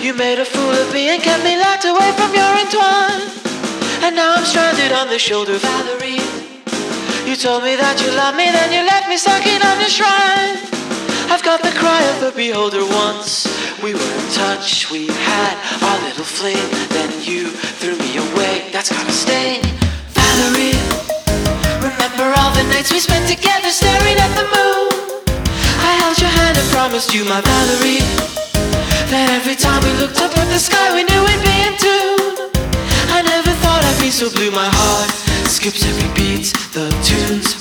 You made a fool of me and kept me locked away from your entwine. And now I'm stranded on the shoulder, Valerie. You told me that you loved me, then you left me sucking on your shrine. I've got the cry of the beholder once. We were in touch, we had our little fling. Then you threw me away, that's got a sting. Valerie, remember all the nights we spent together staring at the moon? I held your hand and promised you, my Valerie, that every time we looked up at the sky, we knew we'd be in tune. I never thought I'd be so blue, my heart skips every beat, the tunes